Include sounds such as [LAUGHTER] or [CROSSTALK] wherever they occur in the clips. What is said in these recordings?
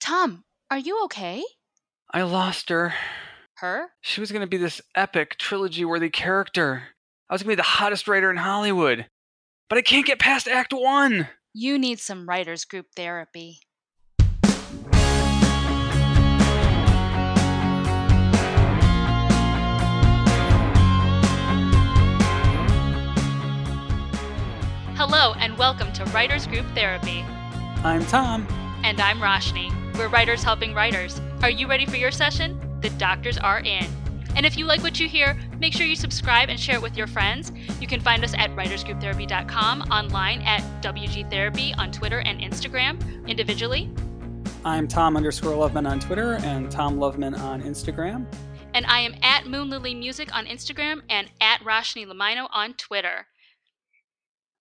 Tom, are you okay? I lost her. Her? She was going to be this epic, trilogy worthy character. I was going to be the hottest writer in Hollywood. But I can't get past Act One. You need some writers group therapy. Hello, and welcome to Writers Group Therapy. I'm Tom. And I'm Roshni. We're writers helping writers. Are you ready for your session? The doctors are in. And if you like what you hear, make sure you subscribe and share it with your friends. You can find us at writersgrouptherapy.com, online at WG Therapy on Twitter and Instagram, individually. I'm Tom underscore Loveman on Twitter and Tom Loveman on Instagram. And I am at Moonlily Music on Instagram and at Roshni Lamino on Twitter.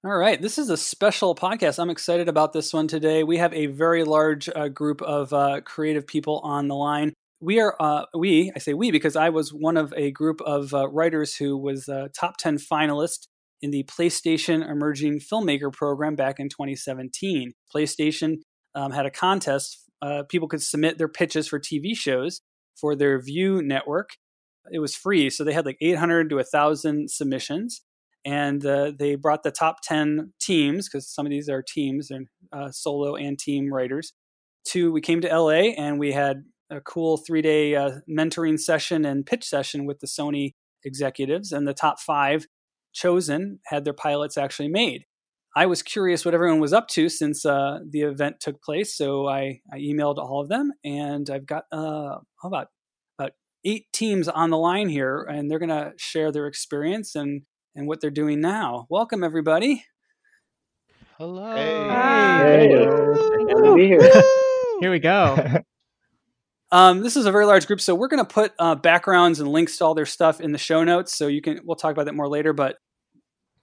All right, this is a special podcast. I'm excited about this one today. We have a very large uh, group of uh, creative people on the line. We are, uh, we, I say we because I was one of a group of uh, writers who was a top 10 finalist in the PlayStation Emerging Filmmaker Program back in 2017. PlayStation um, had a contest. Uh, people could submit their pitches for TV shows for their View network. It was free, so they had like 800 to 1,000 submissions and uh, they brought the top 10 teams because some of these are teams and uh, solo and team writers to we came to la and we had a cool three day uh, mentoring session and pitch session with the sony executives and the top five chosen had their pilots actually made. I was curious what everyone was up to since uh, the event took place so I, I, emailed all of them and i've got uh, about about eight teams on the line here and they're going to share their experience and and what they're doing now. Welcome, everybody. Hello. Hey. hey. to be here. here we go. [LAUGHS] Um, this is a very large group, so we're going to put uh, backgrounds and links to all their stuff in the show notes. So you can we'll talk about that more later. But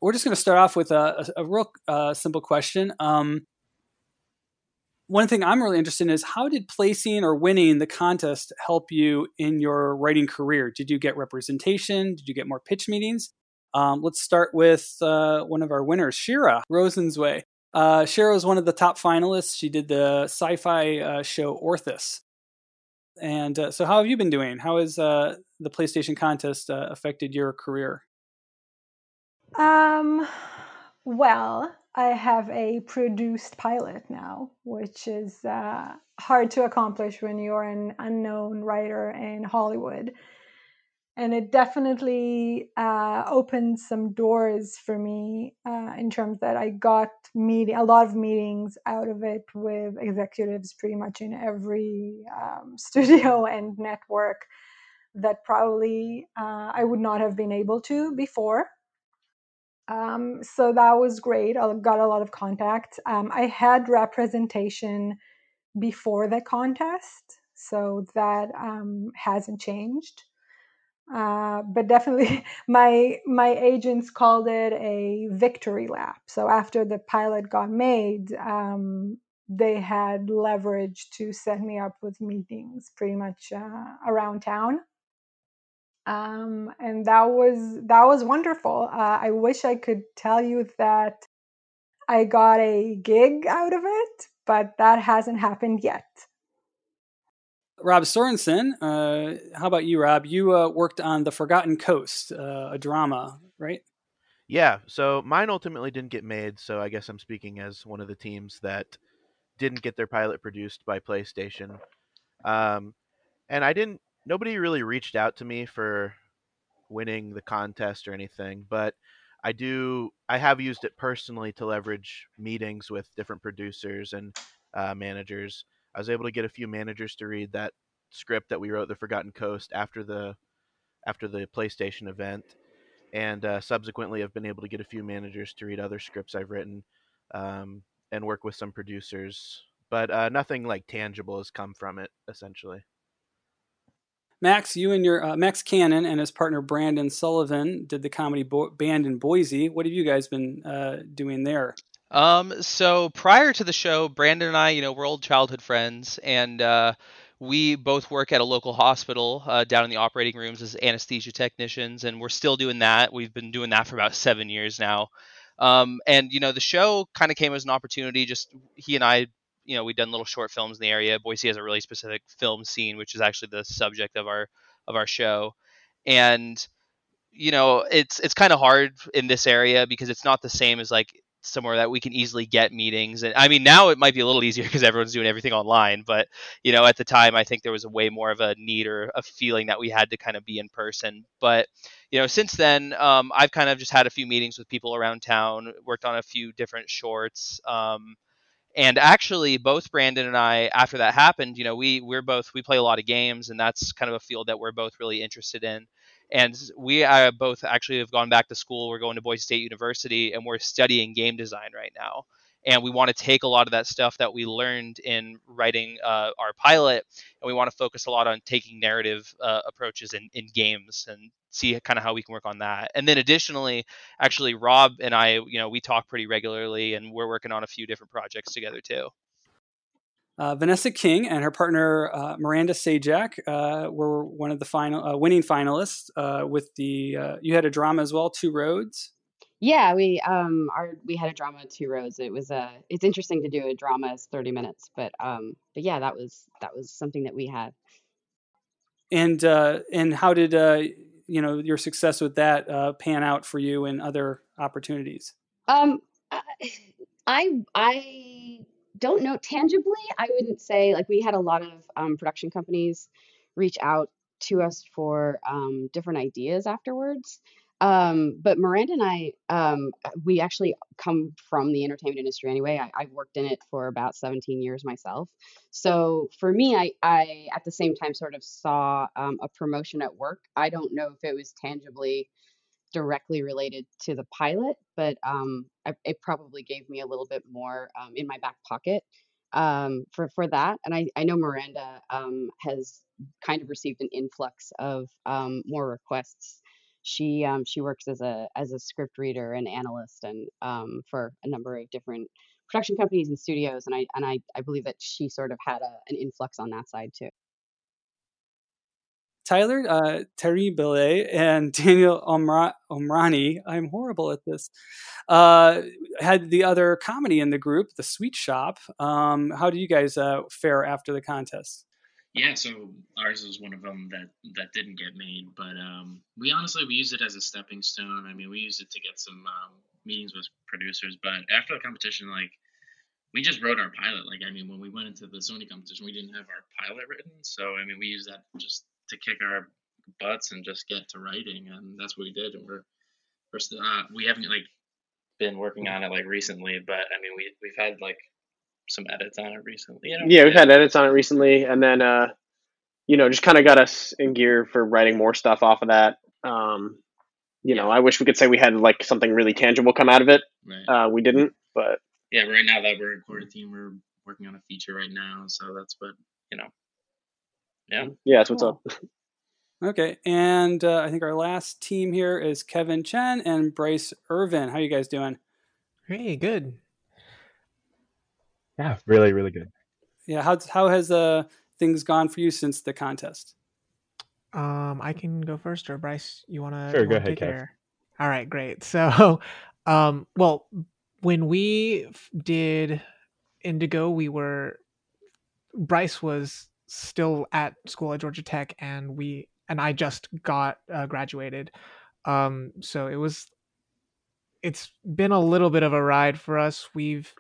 we're just going to start off with a, a, a real uh, simple question. Um, one thing I'm really interested in is how did placing or winning the contest help you in your writing career? Did you get representation? Did you get more pitch meetings? Um, let's start with uh, one of our winners, Shira Rosenzweig. Uh, Shira was one of the top finalists. She did the sci-fi uh, show Orthosis. And uh, so, how have you been doing? How has uh, the PlayStation contest uh, affected your career? Um, well, I have a produced pilot now, which is uh, hard to accomplish when you're an unknown writer in Hollywood and it definitely uh, opened some doors for me uh, in terms that I got meeting a lot of meetings out of it with executives pretty much in every um, [LAUGHS] studio and network that probably uh, I would not have been able to before. Um, so that was great. I got a lot of contact. Um, I had representation before the contest, so that um, hasn't changed. Uh, but definitely [LAUGHS] my my agents called it a victory lap. So after the pilot got made um, they had leverage to set me up with meetings pretty much uh, around town. Um, and that was that was wonderful. Uh, i wish i could tell you that i got a gig out of it but that hasn't happened yet Rob Sorensen, uh, how about you, Rob? You uh, worked on The Forgotten Coast, uh, a drama, right? Yeah, so mine ultimately didn't get made, so I guess I'm speaking as one of the teams that didn't get their pilot produced by PlayStation. Um, and I didn't, nobody really reached out to me for winning the contest or anything, but I do, I have used it personally to leverage meetings with different producers and uh, managers I was able to get a few managers to read that script that we wrote, The Forgotten Coast, after the after the PlayStation event, and uh, subsequently I've been able to get a few managers to read other scripts I've written, um, and work with some producers. But uh, nothing like tangible has come from it, essentially. Max, you and your uh, Max Cannon and his partner Brandon Sullivan did the comedy bo- band in Boise. What have you guys been uh, doing there? Um, so prior to the show, Brandon and I, you know, we're old childhood friends, and uh, we both work at a local hospital uh, down in the operating rooms as anesthesia technicians, and we're still doing that. We've been doing that for about seven years now. Um, and you know, the show kind of came as an opportunity. Just he and I you know we've done little short films in the area. Boise has a really specific film scene, which is actually the subject of our of our show, and you know it's it's kind of hard in this area because it's not the same as like somewhere that we can easily get meetings. And i mean now it might be a little easier [LAUGHS] because everyone's doing everything online but you know at the time i think there was a way more of a need or a feeling that we had to kind of be in person. But you know since then um, i've kind of just had a few meetings with people around town worked on a few different shorts um, and actually both brandon and i after that happened you know we we're both we play a lot of games and that's kind of a field that we're both really interested in and we uh, both actually have gone back to school. We're going to Boise State University, and we're studying game design right now. And we want to take a lot of that stuff that we learned in writing uh, our pilot, and we want to focus a lot on taking narrative uh, approaches in, in games and see kind of how we can work on that. And then additionally, actually, Rob and I, you know, we talk pretty regularly, and we're working on a few different projects together too. Uh, Vanessa King and her partner uh, Miranda Sajak uh, were one of the final uh, winning finalists uh, with the. Uh, you had a drama as well, Two Roads. Yeah, we um our we had a drama Two Roads. It was a it's interesting to do a drama as thirty minutes, but um but yeah, that was that was something that we had. And and how did you know your success with that pan out for you and other opportunities? Um, I I don't know tangibly. I wouldn't say like we had a lot of um, production companies reach out to us for um, different ideas afterwards. Um, but Miranda and I, um, we actually come from the entertainment industry anyway. I, I've worked in it for about 17 years myself. So for me, I, I at the same time sort of saw um, a promotion at work. I don't know if it was tangibly directly related to the pilot, but um, I, it probably gave me a little bit more um, in my back pocket um, for for that. And I, I know Miranda um, has kind of received an influx of um, more requests. She um, she works as a as a script reader and analyst and for a number of different production companies and studios. And I and I, I believe that she sort of had a, an influx on that side too. Tyler uh, Terry Billet and [LAUGHS] Daniel Omra- Omrani, I'm horrible at this, uh, had the other comedy in the group, The Sweet Shop. Um, how do you guys uh, fare after the contest? Yeah, so ours was one of them that that didn't get made, but um, we honestly we used it as a stepping stone. I mean, we used it to get some um, meetings with producers, but after the competition, like we just wrote our pilot. Like, I mean, when we went into the Sony competition, we didn't have our pilot written, so I mean, we used that just to kick our butts and just get to writing, and that's what we did. And we're we're still uh, we haven't like been working on it like recently, but I mean we we've had like some edits on it recently. You know? Yeah, we've had edits on it recently, and then uh, you know, just kind of got us in gear for writing more stuff off of that. Um, you yeah. know, I wish we could say we had like something really tangible come out of it. Right. Uh, we didn't, but yeah, right now that we're quarter team, we're working on a feature right now, so that's what you know yeah. Yeah, that's what's cool. up. [LAUGHS] Okay, and uh, I think our last team here is Kevin Chen and Bryce Irvin. How you guys doing? Hey, good. Yeah, really, really good. Yeah, how how has uh things gone for you since the contest? Um, I can go first, or Bryce, you want to? Sure, go ahead, Kev. All right, great. So, [LAUGHS] um, well, when we did Indigo, we were Bryce was still at school at Georgia Tech, and we and I just got uh, graduated. Um, so it was. It's been a little bit of a ride for us. We've,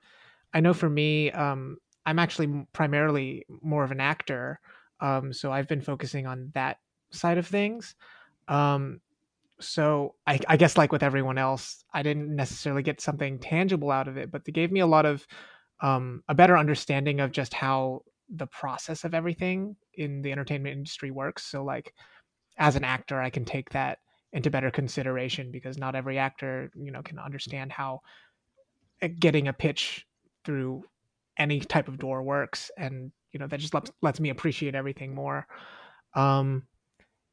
I know for me, um, I'm actually primarily more of an actor. Um, so I've been focusing on that side of things. Um, so I, I, guess like with everyone else, I didn't necessarily get something tangible out of it, but they gave me a lot of um, a better understanding of just how the process of everything in the entertainment industry works. So like as an actor, I can take that into better consideration because not every actor, you know, can understand how eh, getting a pitch through any type of door works and you know that just lets, lets me appreciate everything more um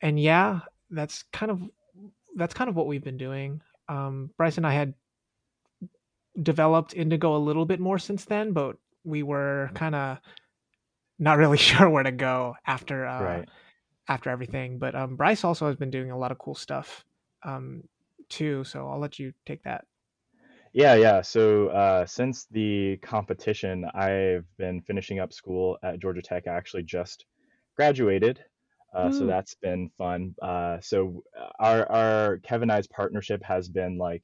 and yeah that's kind of that's kind of what we've been doing um bryce and i had developed indigo a little bit more since then but we were kind of not really [LAUGHS] sure where to go after uh, right. after everything. But um, Bryce also has been doing a lot of cool stuff um, too. So I'll let you take that. Yeah, yeah. So uh, since the competition, I've been finishing up school at Georgia Tech. I actually just graduated, uh, so Mm. that's been fun. Uh, so uh, our our Kevin and I's partnership has been like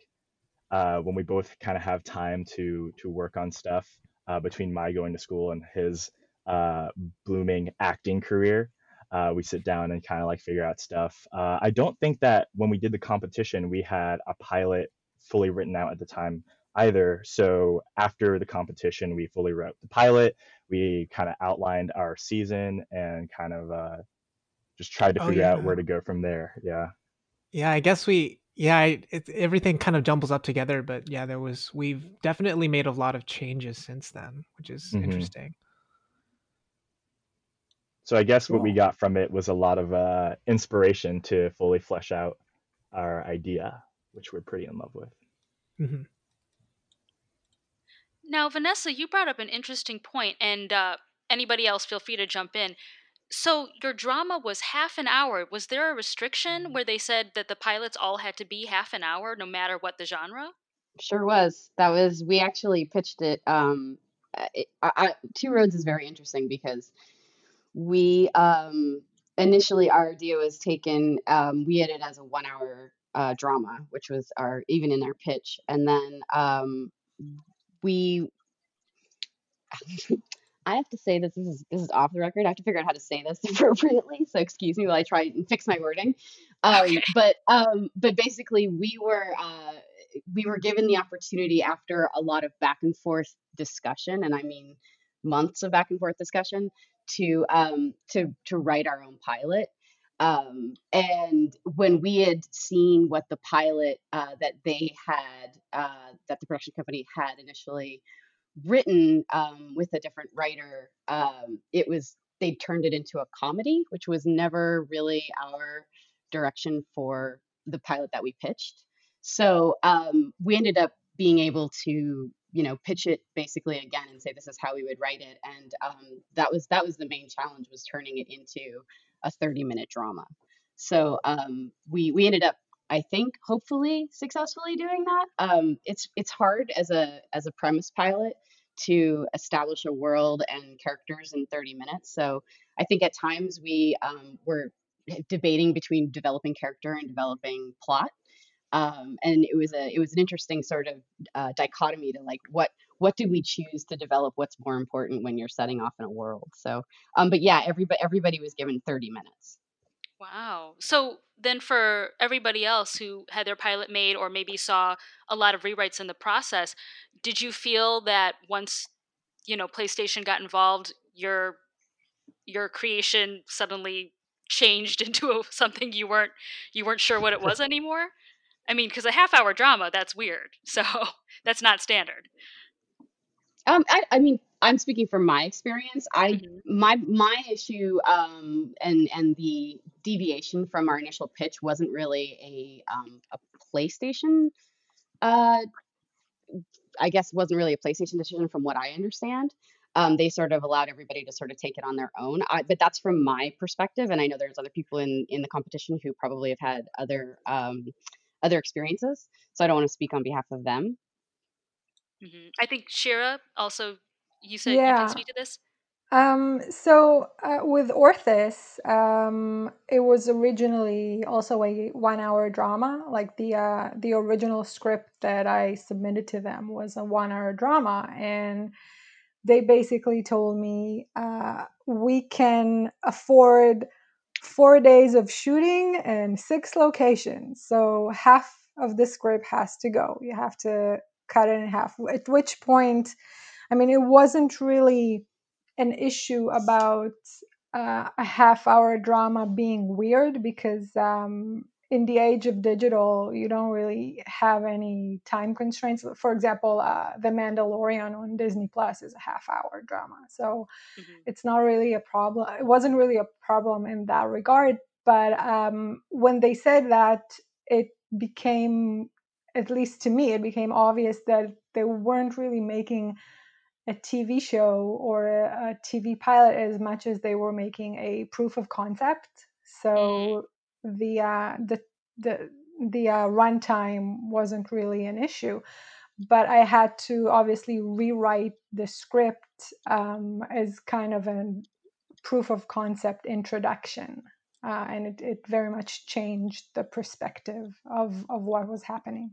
uh, when we both kind of have time to to work on stuff uh, between my going to school and his uh, blooming acting career. Uh, we sit down and kind of like figure out stuff. Uh, I don't think that when we did the competition, we had a pilot fully written out at the time either. So after the competition, we fully wrote the pilot. We kind of outlined our season and kind of uh, just tried to Oh figure out where to go from there. Yeah. Yeah, I guess we yeah, I- it, everything kind of jumbles up together, but yeah, there was we've definitely made a lot of changes since then, which is hmm interesting. So I guess what we got from it was a lot of uh, inspiration to fully flesh out our idea, which we're pretty in love with. hmm Now, Vanessa, you brought up an interesting point, and uh, anybody else, feel free to jump in. So, your drama was half an hour. Was there a restriction where they said that the pilots all had to be half an hour, no matter what the genre? Sure was. That was we actually pitched it. Um, uh, it, I, I, Two Roads is very interesting because we um, initially our idea was taken. Um, we had it as a one-hour uh, drama, which was our even in our pitch, and then um, we. I have to say this. This is this is off the record. I have to figure out how to say this [LAUGHS] appropriately. So excuse me while I try and fix my wording. Um, Okay. but um, but basically, we were uh, we were given the opportunity after a lot of back and forth discussion, and I mean months of back and forth discussion, to um, to to write our own pilot. Um, and when we had seen what the pilot uh, that they had, uh, that the production company had initially written um, with a different writer, um, it was they turned it into a comedy, which was never really our direction for the pilot that we pitched. So um, we ended up being able to, you know, pitch it basically again and say this is how we would write it, and um, that was that was the main challenge was turning it into a 30 minute drama. So um, we we ended up, I think, hopefully successfully doing that. Um, it's it's hard as a as a premise pilot to establish a world and characters in 30 minutes. So I think at times we um, were debating between developing character and developing plot. Um, and it was a it was an interesting sort of uh, dichotomy to like what what do we choose to develop? What's more important when you're setting off in a world? So, um, but yeah, everybody everybody was given 30 minutes. Wow. So, then for everybody else who had their pilot made or maybe saw a lot of rewrites in the process, did you feel that once, you know, PlayStation got involved, your your creation suddenly changed [LAUGHS] into a, something you weren't you weren't sure what it was [LAUGHS] anymore? I mean, because a half hour drama, that's weird. [LAUGHS] So that's not standard. Um, I, I mean, I'm speaking from my experience. I hmm my my issue um, and and the deviation from our initial pitch wasn't really a um, a PlayStation. Uh, I guess wasn't really a PlayStation decision from what I understand. Um, they sort of allowed everybody to sort of take it on their own. I, but that's from my perspective, and I know there's other people in in the competition who probably have had other um, other experiences. So I don't want to speak on behalf of them. hmm I think Shira also, you said you can speak to this. Um, so uh, with Orthus, um, it was originally also a one-hour drama. Like the uh, the original script that I submitted to them was a one-hour drama, and they basically told me uh, we can afford four days of shooting and six locations. So half of the script has to go. You have to cut it in half. At which point, I mean, it wasn't really an issue about uh, a half hour drama being weird because um, in the age of digital, you don't really have any time constraints. For example, uh, The Mandalorian on Disney Plus is a half hour drama. So hmm it's not really a problem. It wasn't really a problem in that regard. But um, when they said that, it became, at least to me, it became obvious that they weren't really making a TV show or a, a TV pilot as much as they were making a proof of concept. So the uh, the the the uh, runtime wasn't really an issue. but I had to obviously rewrite the script um, as kind of a proof of concept introduction. Uh, and it, it very much changed the perspective of, of what was happening.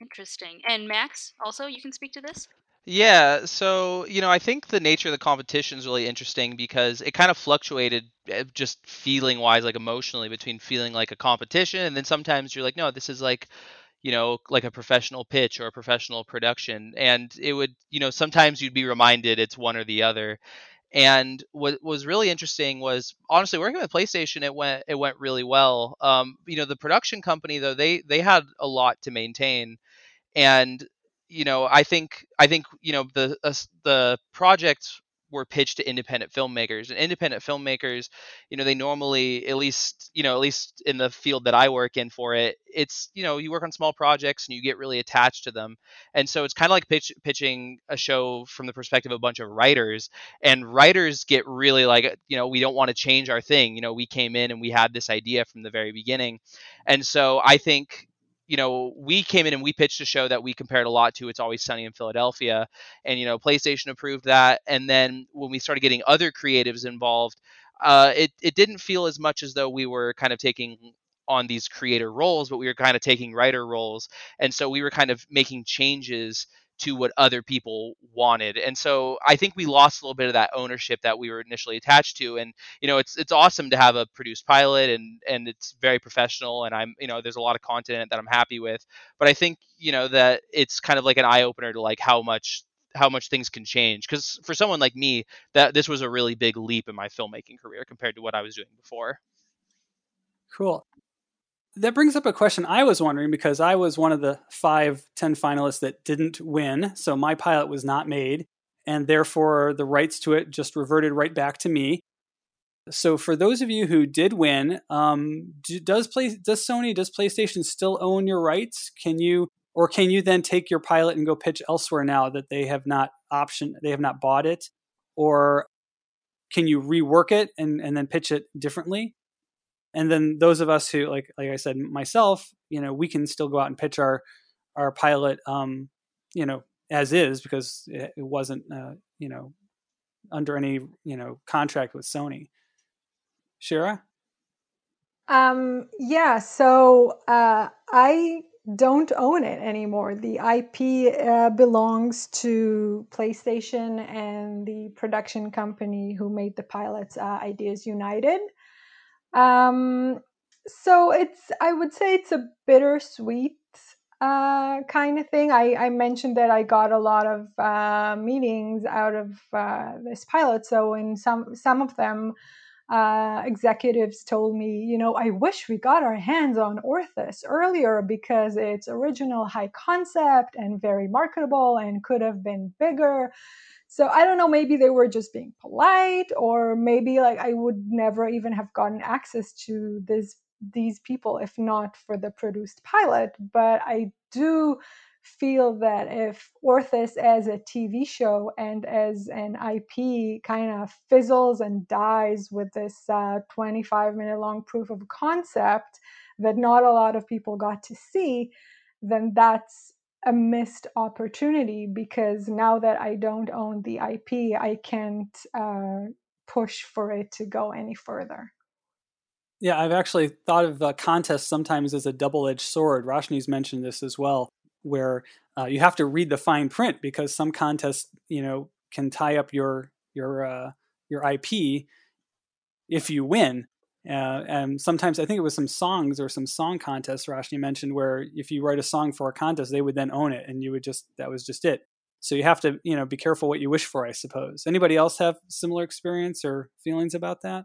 Interesting. And Max, also, you can speak to this? Yeah, so you know, I think the nature of the competition is really interesting because it kind of fluctuated eh, just feeling wise, like emotionally, between feeling like a competition and then sometimes you're like, no, this is like, you know, like a professional pitch or a professional production. And it would, you know, sometimes you'd be reminded it's one or the other. And what was really interesting was honestly working with PlayStation. It went it went really well. Um, you know, the production company though they they had a lot to maintain, and you know, I think I think you know the uh, the projects were pitched to independent filmmakers and independent filmmakers you know they normally at least you know at least in the field that i work in for it it's you know you work on small projects and you get really attached to them. And so it's kind of like pitch, pitching a show from the perspective of a bunch of writers and writers get really like you know we don't want to change our thing you know we came in and we had this idea from the very beginning. And so i think you know, we came in and we pitched a show that we compared a lot to It's Always Sunny in Philadelphia. And, you know, PlayStation approved that. And then when we started getting other creatives involved, uh, it, it didn't feel as much as though we were kind of taking on these creator roles, but we were kind of taking writer roles. And so we were kind of making changes to what other people wanted. And so I think we lost a little bit of that ownership that we were initially attached to. And you know, it's it's awesome to have a produced pilot and and it's very professional and I'm, you know, there's a lot of content that I'm happy with. But I think, you know, that it's kind of like an eye opener to like how much how much things can change because for someone like me that this was a really big leap in my filmmaking career compared to what i was doing before cool that brings up a question I was wondering because I was one of the five, ten finalists that didn't win. So my pilot was not made, and therefore the rights to it just reverted right back to me. So for those of you who did win, um, do, does play does Sony does PlayStation still own your rights? Can you or can you then take your pilot and go pitch elsewhere now that they have not option they have not bought it, or can you rework it and, and then pitch it differently? And then those of us who like like i said myself you know we can still go out and pitch our our pilot um you know as is because it, wasn't uh, you know under any you know contract with sony. Shira? Um yeah so uh i don't own it anymore. The ip uh, belongs to playstation and the production company who made the pilots uh, ideas united um, so it's I would say it's a bittersweet uh, kind of thing. I, I mentioned that I got a lot of uh, meetings out of uh, this pilot. So in some some of them, uh, executives told me, you know, I wish we got our hands on Orthus earlier because it's original high concept and very marketable and could have been bigger. So I don't know, maybe they were just being polite, or maybe like I would never even have gotten access to this these people if not for the produced pilot. But I do feel that if Orthus as a TV show and as an IP kind of fizzles and dies with this uh, 25 minute long proof of concept that not a lot of people got to see, then that's a missed opportunity because now that I don't own the IP, I can't uh, push for it to go any further. Yeah, I've actually thought of uh, contests sometimes as a double edged sword. Roshni's mentioned this as well, where uh, you have to read the fine print because some contests, you know, can tie up your your uh, your IP if you win, uh, and sometimes I think it was some songs or some song contests Roshni mentioned where if you write a song for a contest, they would then own it, and you would just that was just it. So you have to you know be careful what you wish for, I suppose. Anybody else have similar experience or feelings about that?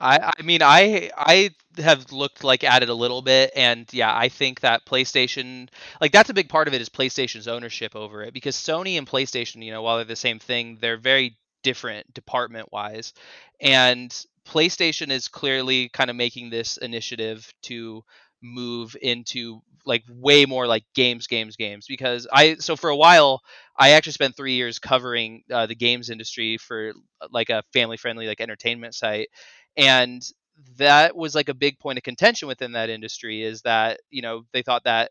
I, I mean, I I have looked like at it a little bit, and yeah, I think that PlayStation, like that's a big part of it, is PlayStation's ownership over it. Because Sony and PlayStation, you know, while they're the same thing, they're very different department wise, and PlayStation is clearly kind of making this initiative to move into like way more like games games games because i so for a while i actually spent three years covering uh, the games industry for like a family friendly like entertainment site and that was like a big point of contention within that industry is that you know they thought that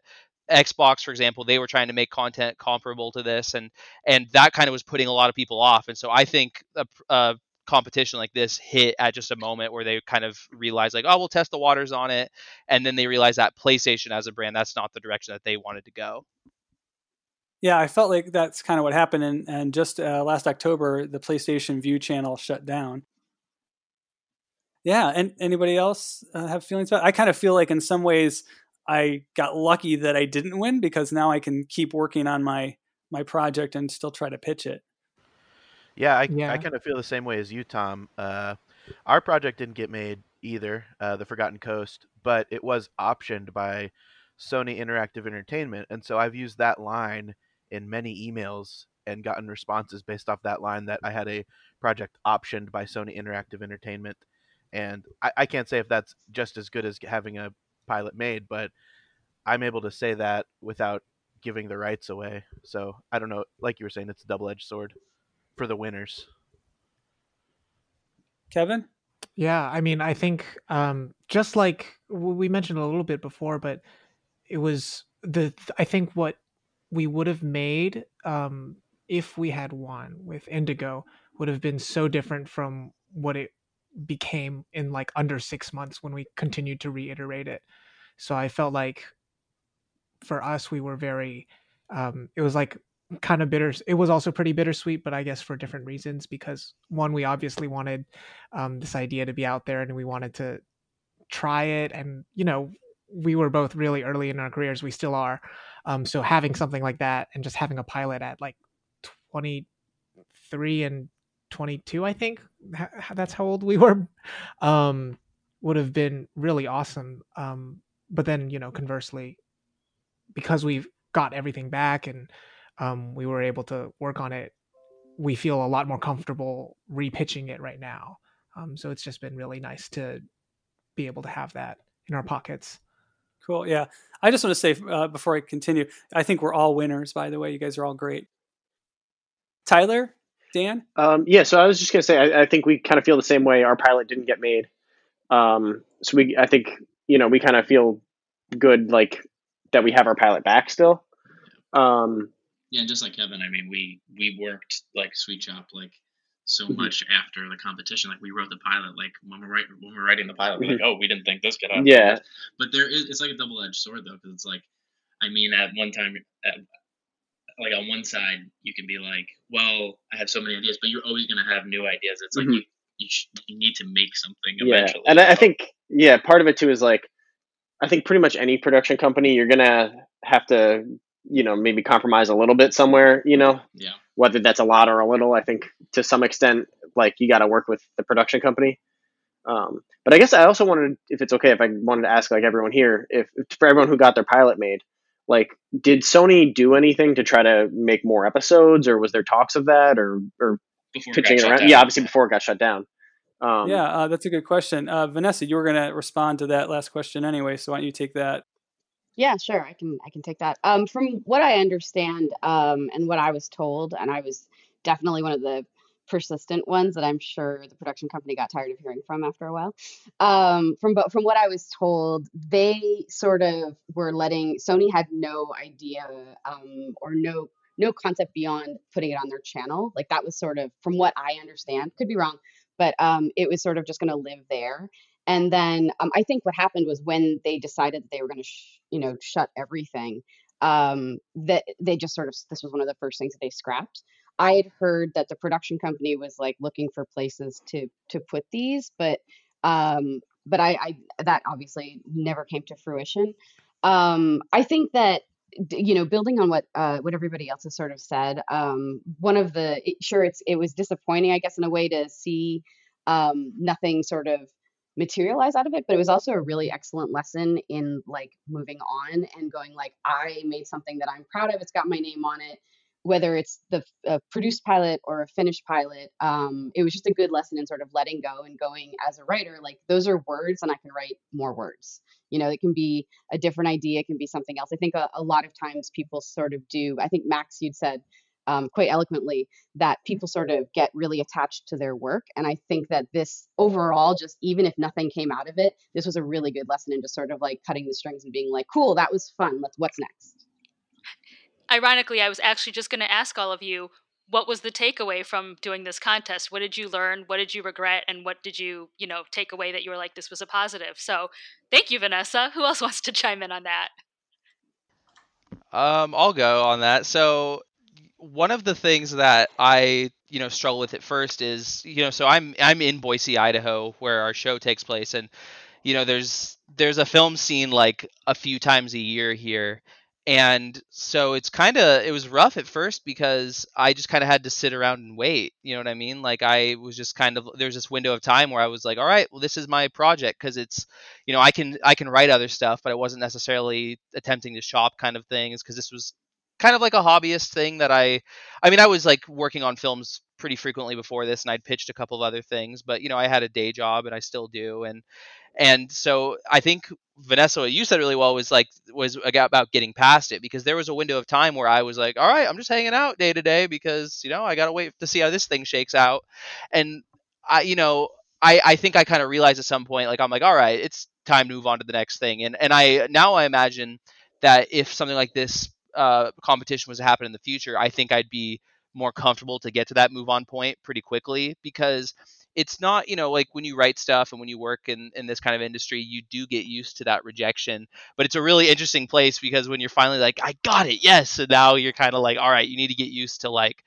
Xbox, for example, they were trying to make content comparable to this, and and that kind of was putting a lot of people off. And so I think a, a competition like this hit at just a moment where they kind of realized like, oh, we'll test the waters on it, and then they realized that PlayStation as a brand, that's not the direction that they wanted to go. Yeah, I felt like that's kind of what happened, and and just uh, last October, the PlayStation View channel shut down. Yeah, and anybody else uh, have feelings about? It? I kind of feel like in some ways I got lucky that I didn't win because now I can keep working on my my project and still try to pitch it. Yeah, I, yeah. I kind of feel the same way as you, Tom. Uh, our project didn't get made either, uh, The Forgotten Coast, but it was optioned by Sony Interactive Entertainment, and so I've used that line in many emails and gotten responses based off that line that I had a project optioned by Sony Interactive Entertainment, and I, I can't say if that's just as good as having a pilot made, but I'm able to say that without giving the rights away. So I don't know. Like you were saying, it's a double edged sword for the winners. Kevin? Yeah, I mean, I think um, just like we mentioned a little bit before, but it was the I think what we would have made um, if we had won with Indigo would have been so different from what it became in like under six months when we continued to reiterate it. So I felt like for us, we were very, um, it was like kind of bitter. It was also pretty bittersweet, but I guess for different reasons. Because one, we obviously wanted um, this idea to be out there and we wanted to try it. And, you know, we were both really early in our careers. We still are. Um, so having something like that and just having a pilot at like 23 and 22, I think that's how old we were, [LAUGHS] um, would have been really awesome. Um, but then, you know, conversely, because we've got everything back and um, we were able to work on it, we feel a lot more comfortable repitching it right now. Um, so it's just been really nice to be able to have that in our pockets. Cool. Yeah. I just want to say uh, before I continue, I think we're all winners, by the way. You guys are all great. Tyler, Dan? Um, yeah, so I was just gonna say, I, I, think we kind of feel the same way. Our pilot didn't get made, um, so we, I think, you know, we kind of feel good, like that we have our pilot back still. Um, yeah, just like Kevin, I mean, we we worked like Sweet Shop like so mm-hmm. much after the competition. Like we wrote the pilot, like when we're writing when we're writing the pilot, we're like, mm-hmm. oh, we didn't think this could happen. Yeah, but there is it's like a double edged sword though, because it's like, I mean, at one time, at, like on one side you can be like, well, I have so many ideas, but you're always gonna have new ideas. It's like mm-hmm. you you, sh- you need to make something eventually. Yeah, and I, I think yeah, part of it too is like, I think pretty much any production company you're gonna have to you know maybe compromise a little bit somewhere. You know, yeah, whether that's a lot or a little. I think to some extent, like you got to work with the production company. Um, but I guess I also wanted, if it's okay, if I wanted to ask like everyone here, if for everyone who got their pilot made, like did sony do anything to try to make more episodes or was there talks of that or or before pitching it, around? yeah obviously before it got shut down. Um, yeah uh, that's a good question. Uh, vanessa you were going to respond to that last question anyway so why don't you take that? Yeah sure i can i can take that. Um, from what i understand um, and what i was told and i was definitely one of the persistent ones that I'm sure the production company got tired of hearing from after a while. Um, from but from what I was told, they sort of were letting Sony had no idea um, or no no concept beyond putting it on their channel. Like that was sort of from what I understand, could be wrong, but um, it was sort of just going to live there. And then um, I think what happened was when they decided that they were going to, sh- you know, shut everything, um, that they just sort of this was one of the first things that they scrapped. I had heard that the production company was like looking for places to to put these, but um, but I, I that obviously never came to fruition. Um, I think that you know building on what uh, what everybody else has sort of said um, one of the it, sure it's it was disappointing i guess in a way to see um, nothing sort of materialize out of it but it was also a really excellent lesson in like moving on and going like i made something that i'm proud of it's got my name on it whether it's the produced pilot or a finished pilot, um, it was just a good lesson in sort of letting go and going as a writer. Like those are words, and I can write more words. You know, it can be a different idea, it can be something else. I think a, a lot of times people sort of do. I think Max, you'd said um, quite eloquently that people sort of get really attached to their work. And I think that this overall, just even if nothing came out of it, this was a really good lesson in just sort of like cutting the strings and being like, cool, that was fun. Let's what's next. Ironically, I was actually just going to ask all of you what was the takeaway from doing this contest? What did you learn? What did you regret? And what did you, you know, take away that you were like, this was a positive? So thank you, Vanessa. Who else [LAUGHS] wants to chime in on that? Um, I'll go on that. So one of the things that I you know struggle with at first is you know so I'm I'm in Boise, Idaho, where our show takes place, and you know there's there's a film scene like a few times a year here, and so it's kind of it was rough at first because I just kind of had to sit around and wait. You know what I mean? Like I was just kind of there's this window of time where I was like, all right, well this is my project because it's you know I can I can write other stuff, but it wasn't necessarily attempting to shop kind of things because this was kind of like a hobbyist thing that I I mean I was like working on films pretty frequently before this and I'd pitched a couple of other things but you know I had a day job and I still do and and so I think Vanessa what you said really well was like was about getting past it because there was a window of time where I was like all right I'm just hanging out day to day because you know I got to wait to see how this thing shakes out and I you know I I think I kind of realized at some point like I'm like all right it's time to move on to the next thing and and I now I imagine that if something like this uh, competition was to happen in the future, I think I'd be more comfortable to get to that move on point pretty quickly because it's not you know like when you write stuff and when you work in, in this kind of industry you do get used to that rejection but it's a really interesting place because when you're finally like i got it yes and now you're kind of like all right you need to get used to like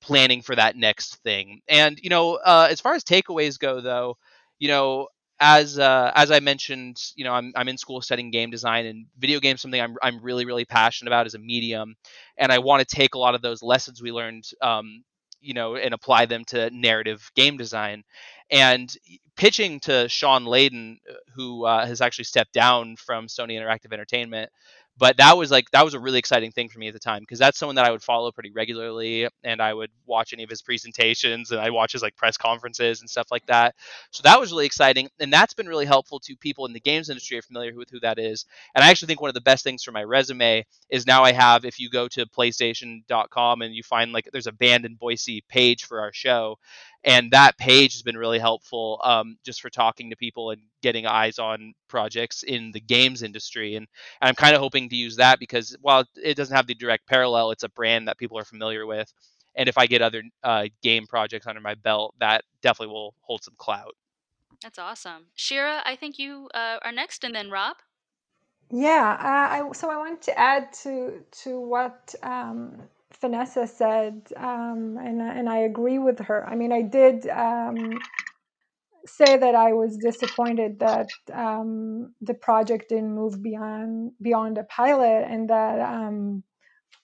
planning for that next thing and you know uh, as far as takeaways go though you know as uh, as I mentioned, you know, I'm I'm in school studying game design and video games something I'm I'm really really passionate about as a medium, and I want to take a lot of those lessons we learned, um, you know, and apply them to narrative game design. And pitching to Shawn Layden, uh, who uh, has actually stepped down from Sony Interactive Entertainment, but that was like that was a really exciting thing for me at the time because that's someone that I would follow pretty regularly and I would watch any of his presentations and I watch his like press conferences and stuff like that. So that was really exciting and that's been really helpful to people in the games industry are familiar with who that is. And I actually think one of the best things for my resume is now I have if you go to playstation.com and you find like there's a band in Boise page for our show and that page has been really helpful um, just for talking to people and getting eyes on projects in the games industry and, and i'm kind of hoping to use that because while it doesn't have the direct parallel it's a brand that people are familiar with and if i get other uh, game projects under my belt that definitely will hold some clout. That's awesome. Shira i think you uh, are next and then rob? Yeah uh, I, so i want to add to to what um, Vanessa said, um, and and I agree with her. I mean, I did um, say that I was disappointed that um, the project didn't move beyond beyond a pilot, and that um,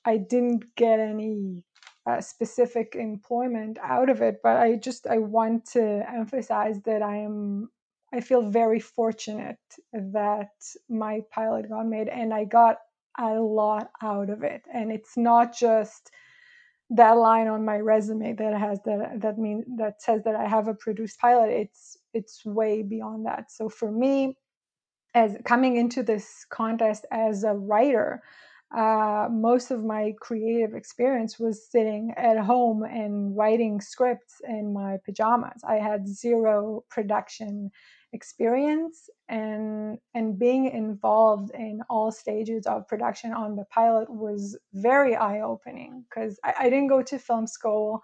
I didn't get any uh, specific employment out of it. But I just I want to emphasize that I am I feel very fortunate that my pilot got made, and I got a lot out of it. And it's not just that line on my resume that has that that mean that says that I have a produced pilot. It's it's way beyond that. So for me as coming into this contest as a writer uh, most of my creative experience was sitting at home and writing scripts in my pajamas. I had zero production experience and and being involved in all stages of production on the pilot was very eye-opening because I, I, didn't go to film school.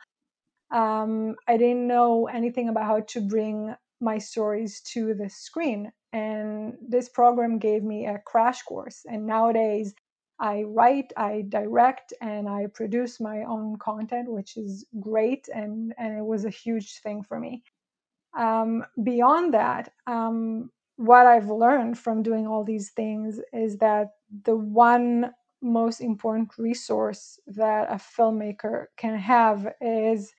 Um, i didn't know anything about how to bring my stories to the screen and this program gave me a crash course and nowadays i write i direct and i produce my own content which is great and and it was a huge thing for me um, beyond that, um, what I've learned from doing all these things is that the one most important resource that a filmmaker can have is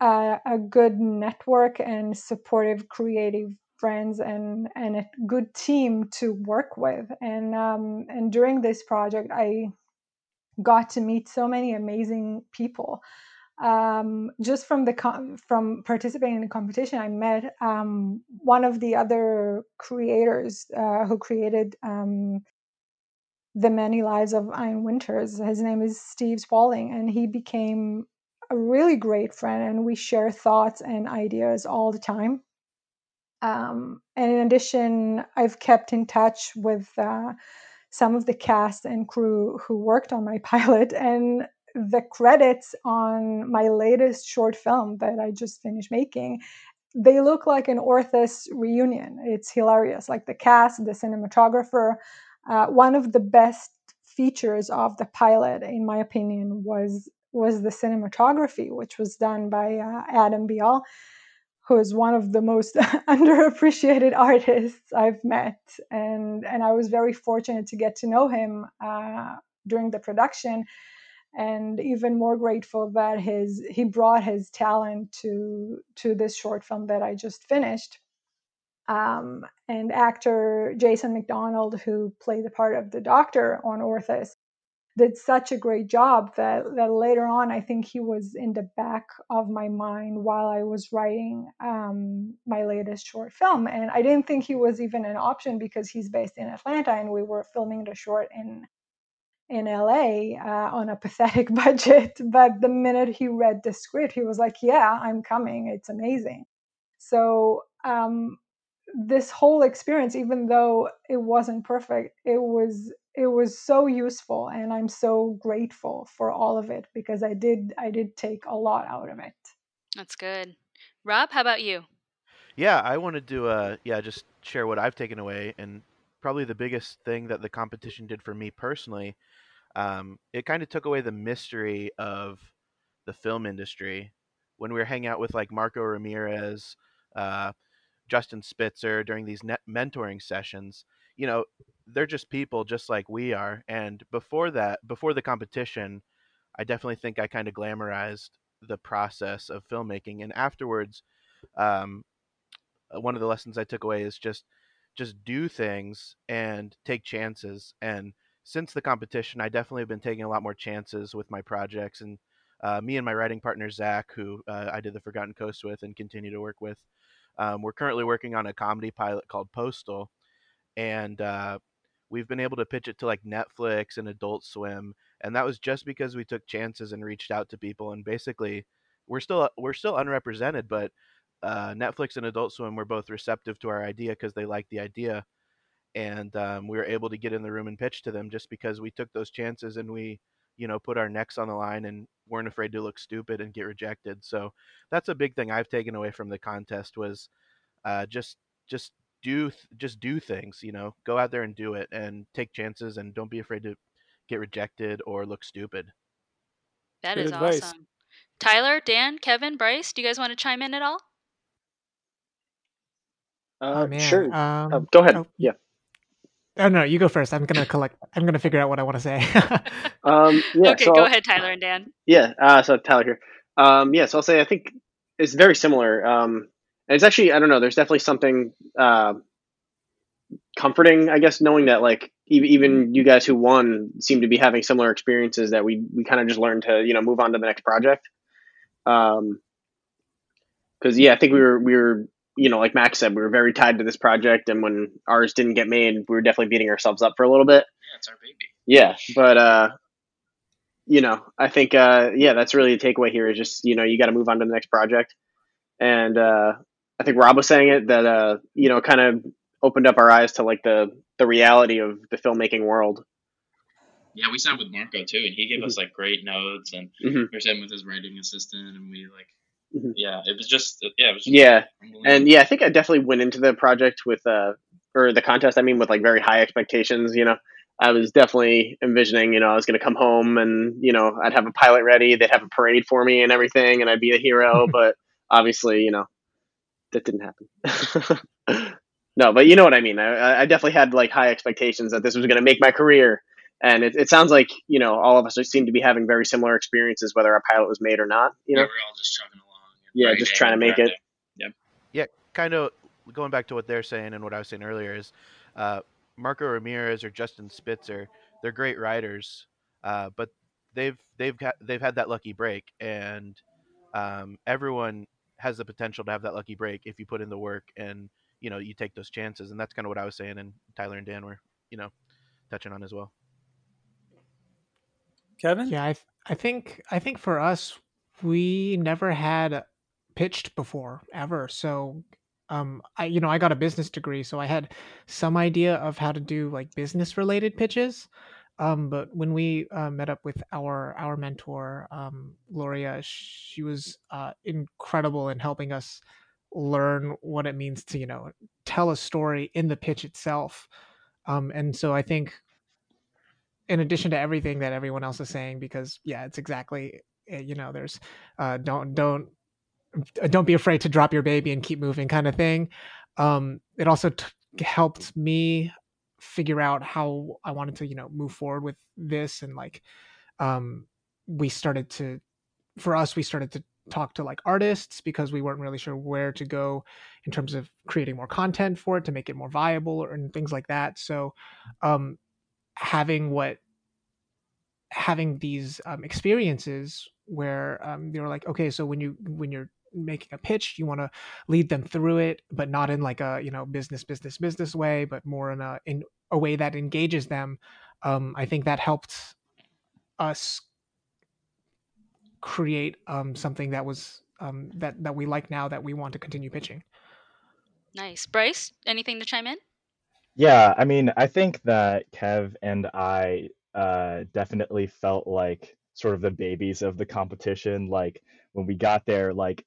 a, a good network and supportive creative friends and and a good team to work with. And um, and during this project i got to meet so many amazing people um, just from the com- from participating in the competition, I met um, one of the other creators uh, who created um, the many lives of Ian Winters. His name is Steve Spalding, and he became a really great friend, and we share thoughts and ideas all the time. Um, and in addition, I've kept in touch with uh, some of the cast and crew who worked on my [LAUGHS] pilot, and the credits on my latest short film that I just finished making they look like an Orthus reunion. It's hilarious. Like the cast, the cinematographer. Uh, one of the best features of the pilot, in my opinion, was was the cinematography, which was done by uh, Adam Bial, who is one of the most [LAUGHS] underappreciated artists I've met, and and I was very fortunate to get to know him uh, during the production and even more grateful that his he brought his talent to to this short film that I just finished. Um, and actor Jason McDonald, who played the part of the doctor on Orthus, did such a great job that that later on I think he was in the back of my mind while I was writing um, my latest short film, and I didn't think he was even an option because he's based in Atlanta and we were filming the short in in LA uh, on a pathetic [LAUGHS] budget. But the minute he read the script, he was like, Yeah, I'm coming. It's amazing. So, um, this whole experience, even though it wasn't perfect, it was it was so useful and I'm so grateful for all of it because I did I did take a lot out of it. That's good. Rob, how about you? Yeah, I wanted to do uh yeah, just share what I've taken away and probably the biggest thing that the competition did for me personally um, it kind of took away the mystery of the film industry when we were hanging out with like Marco Ramirez, uh, Justin Spitzer during these net mentoring sessions. You know, they're just people just like we are. And before that, before the competition, I definitely think I kind of glamorized the process of filmmaking. And afterwards, um, one of the lessons I took away is just just do things and take chances and since the competition, I definitely have been taking a lot more chances with my projects. And uh, me and my writing partner Zach, who uh, I did the Forgotten Coast with and continue to work with, um, we're currently working on a comedy pilot called Postal, and uh, we've been able to pitch it to like Netflix and Adult Swim, and that was just because we took chances and reached out to people. And basically, we're still we're still unrepresented, but uh, Netflix and Adult Swim were both receptive to our idea because they liked the idea and um, we were able to get in the room and pitch to them just because we took those chances and we you know put our necks on the line and weren't afraid to look stupid and get rejected so that's a big thing i've taken away from the contest was uh, just just do just do things you know go out there and do it and take chances and don't be afraid to get rejected or look stupid. That Good is advice. awesome. Tyler dan kevin bryce do you guys want to chime in at all uh, oh, sure um, uh, go ahead oh, yeah Oh no, you go first. I'm gonna collect. I'm gonna figure out what I want to say. [LAUGHS] um, yeah, okay, so go ahead, Tyler and Dan. Yeah, uh, so Tyler here. Um, yeah, so I'll say I think it's very similar. Um, and it's actually I don't know. There's definitely something uh, comforting, I guess, knowing that like even you guys who won seem to be having similar experiences that we we kind of just learned to you know move on to the next project. Um, because yeah, I think we were we were you know, like Max said, we were very tied to this project, and when ours didn't get made, we were definitely beating ourselves up for a little bit. Yeah, it's our baby. Yeah, but uh, you know, I think uh, yeah, that's really the takeaway here is just you know you got to move on to the next project, and uh, I think Rob was saying it that uh, you know, kind of opened up our eyes to like the the reality of the filmmaking world. Yeah, we sat with Marco too, and he gave mm-hmm. us like great notes, and mm-hmm. we were sitting with his writing assistant, and we like Mm-hmm. Yeah, it was just yeah, it was just yeah, and yeah, I think I definitely went into the project with uh or the contest. I mean, with like very high expectations. You know, I was definitely envisioning. You know, I was going to come home and you know I'd have a pilot ready. They'd have a parade for me and everything, and I'd be a hero. [LAUGHS] but obviously, you know, that didn't happen. [LAUGHS] no, but you know what I mean. I, I definitely had like high expectations that this was going to make my career. And it, it sounds like you know all of us seem to be having very similar experiences, whether our pilot was made or not. You know, yeah, we're all just chugging along yeah, just trying to make it. Yeah. Yeah, kind of going back to what they're saying and what I was saying earlier is uh, Marco Ramirez or Justin Spitzer. They're great writers, uh, but they've they've got they've had that lucky break, and um, everyone has the potential to have that lucky break if you put in the work and you know you take those chances, and that's kind of what I was saying, and Tyler and Dan were you know touching on as well. Kevin? Yeah, I, th- I think I think for us, we never had pitched before ever. So, um, I you know I got a business degree, so I had some idea of how to do like business related pitches. Um, but when we uh, met up with our our mentor, um, Gloria, she was uh, incredible in helping us learn what it means to you know tell a story in the pitch itself. Um, and so I think in addition to everything that everyone else is saying because yeah it's exactly eh, you know there's uh, don't don't don't be afraid to drop your baby and keep moving kind of thing. Um, it also t- helped me figure out how i wanted to you know move forward with this and like um, we started to for us we started to talk to like artists because we weren't really sure where to go in terms of creating more content for it to make it more viable or, and things like that. So um, having what having these um, experiences where um, they were like okay so when you when you're making a pitch you want to lead them through it but not in like a you know business business business way but more in a in a way that engages them um, i think that helped us create um, something that was um, that that we like now that we want to continue pitching Nice. Bryce, anything to chime in? Yeah, I mean, I think that Kev and I uh, definitely felt like sort of the babies of the competition. Like when we got there, like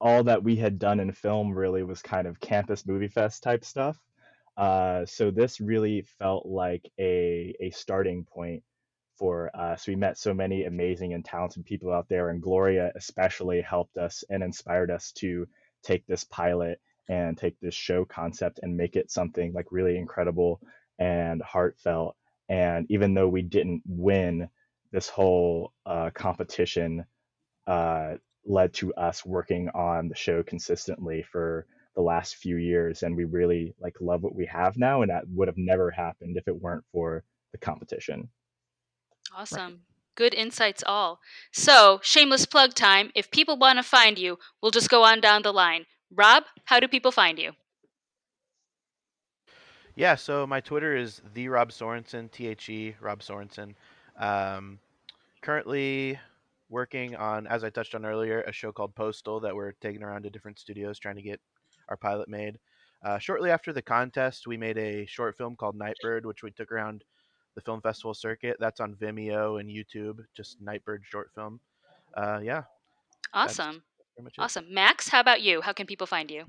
all that we had done in film really was kind of campus movie fest type stuff. Uh, so this really felt like a a starting point for us. We met so many amazing and talented people out there, and Gloria especially helped us and inspired us to take this pilot and take this show concept and make it something like really incredible and heartfelt. And even though we didn't win, this whole uh, competition uh, led to us working on the show consistently for the last few years, and we really like love what we have now, and that would have never happened if it weren't for the competition. Awesome. Good insights, all. So, shameless plug time. If people want to find you, we'll just go on down the line. Rob, how do people find you? Yeah, so my Twitter is the Rob Sorensen, T H E Rob Sorensen. Um, currently working on, as I touched on earlier, a show called Postal that we're taking around to different studios trying to get our pilot made. Uh, shortly after the contest, we made a short film called Nightbird, which we took around the film festival circuit. That's on Vimeo and YouTube, just Nightbird short film. Uh, yeah. Awesome. Awesome. Max, how about you? How can people find you?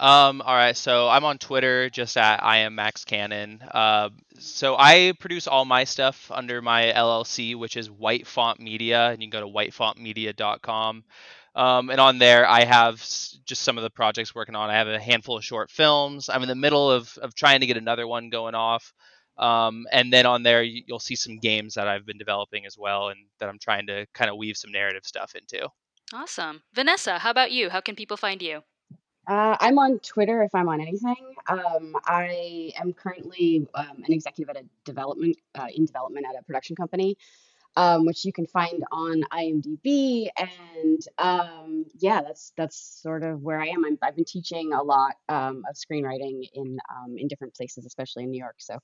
Um, all right, so I'm on Twitter just at I am Max Cannon. Uh, so I produce all my stuff under my LLC, which is White Font Media, and you can go to whitefontmedia.com. Um, and on there, I have just some of the projects working on. I have a handful of short films. I'm in the middle of, of trying to get another one going off. Um, and then on there, you'll see some games that I've been developing as well, and that I'm trying to kind of weave some narrative stuff into. Awesome. Vanessa, how about you? How can people find you? Uh, I'm on Twitter if I'm on anything. Um, I am currently um, an executive at a development uh, in development at a production company, um, which you can find on IMDb. And um, yeah, that's that's sort of where I am. I'm, I've been teaching a lot um, of screenwriting in um, in different places, especially in New York. So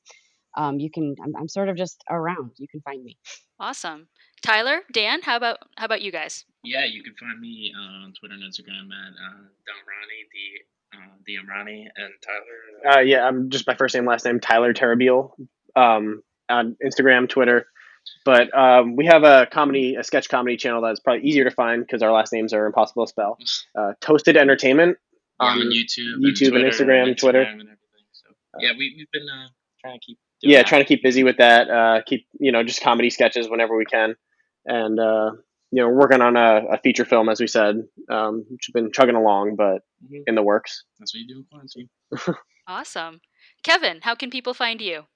you can I'm, I'm sort of just around. You can find me. Awesome. Tyler, Dan, how about how about you guys? Yeah, you can find me on Twitter and Instagram at uh, Damrani, the uh, the Amrani, and Tyler. Uh, yeah, I'm just my first name, last name, Tyler Terabiel, um, on Instagram, Twitter. But um, we have a comedy, a sketch comedy channel that's probably easier to find because our last names are impossible to spell. Uh, Toasted Entertainment on on YouTube, YouTube and, and, Instagram, and Twitter. And everything. So yeah, we we've been uh, trying to keep. doing yeah, that. trying to keep busy with that. Uh, keep you know just comedy sketches whenever we can, and uh, you know working on a, a feature film as we said, um, which has been chugging along, but Mhm. in the works. That's what you do in quarantine. [LAUGHS] Awesome. Kevin, how can people find you?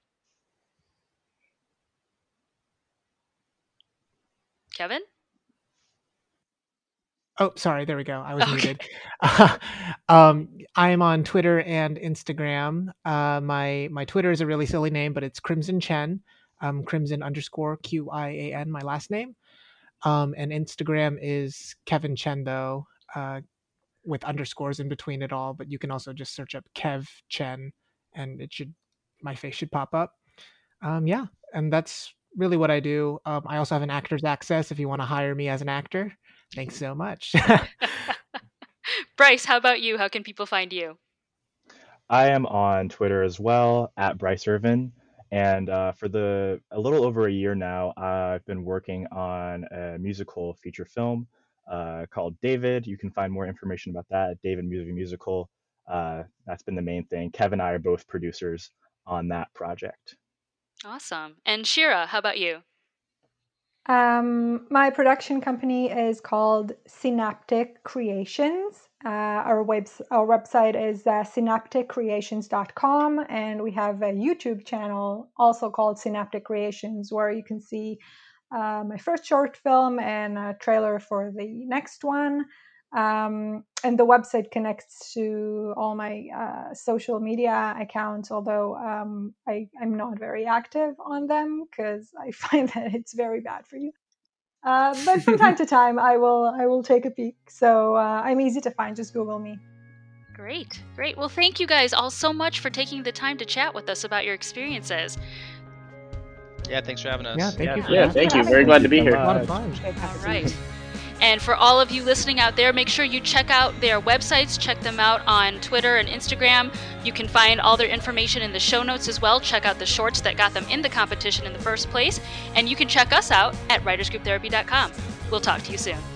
Kevin? Oh, sorry. There we go. I was Okay. muted. [LAUGHS] um, I'm on Twitter and Instagram. Uh, my my Twitter is a really silly name, but it's Crimson Qian. Um, Crimson underscore Q I A N. My last name. Um, and Instagram is Kevin Qian though, uh, with underscores in between it all. But you can also just search up Kev Qian, and it should my face should pop up. Um, yeah, and that's really what I do. Um, I also have an actor's access if you want to hire me as an actor. Thanks so much. [LAUGHS] [LAUGHS] Bryce, how about you? How can people find you? I am on Twitter as well at Bryce Irvin. And uh, for the a little over a year now, I've been working on a musical feature film uh, called David. You can find more information about that at David Music Musical. Uh, that's been the main thing. Kevin and I are both producers on that project. Awesome. And Shira, how about you? Um, my production company is called Synaptic Creations. Uh, our, webs- our website is uh, synapticcreations.com, and we have a YouTube channel also called Synaptic Creations where you can see uh, my first short film and a trailer for the next one. Um, and the website connects to all my uh, social media accounts, although um, I, am not very active on them because I [LAUGHS] find that it's very bad for you. Uh, but from time to [LAUGHS] time, I will I will take a peek. So uh, I'm easy to find. Just Google me. Great, great. Well, thank you guys all so much for taking the time to chat with us about your experiences. Yeah, thanks for having us. Yeah, thank yeah, you. yeah, thank you. Very glad to be here. A lot of fun. All right. And for all of you listening out there, make sure you check out their websites. Check them out on Twitter and Instagram. You can find all their information in the show notes as well. Check out the shorts that got them in the competition in the first place. And you can check us out at writersgrouptherapy.com. We'll talk to you soon.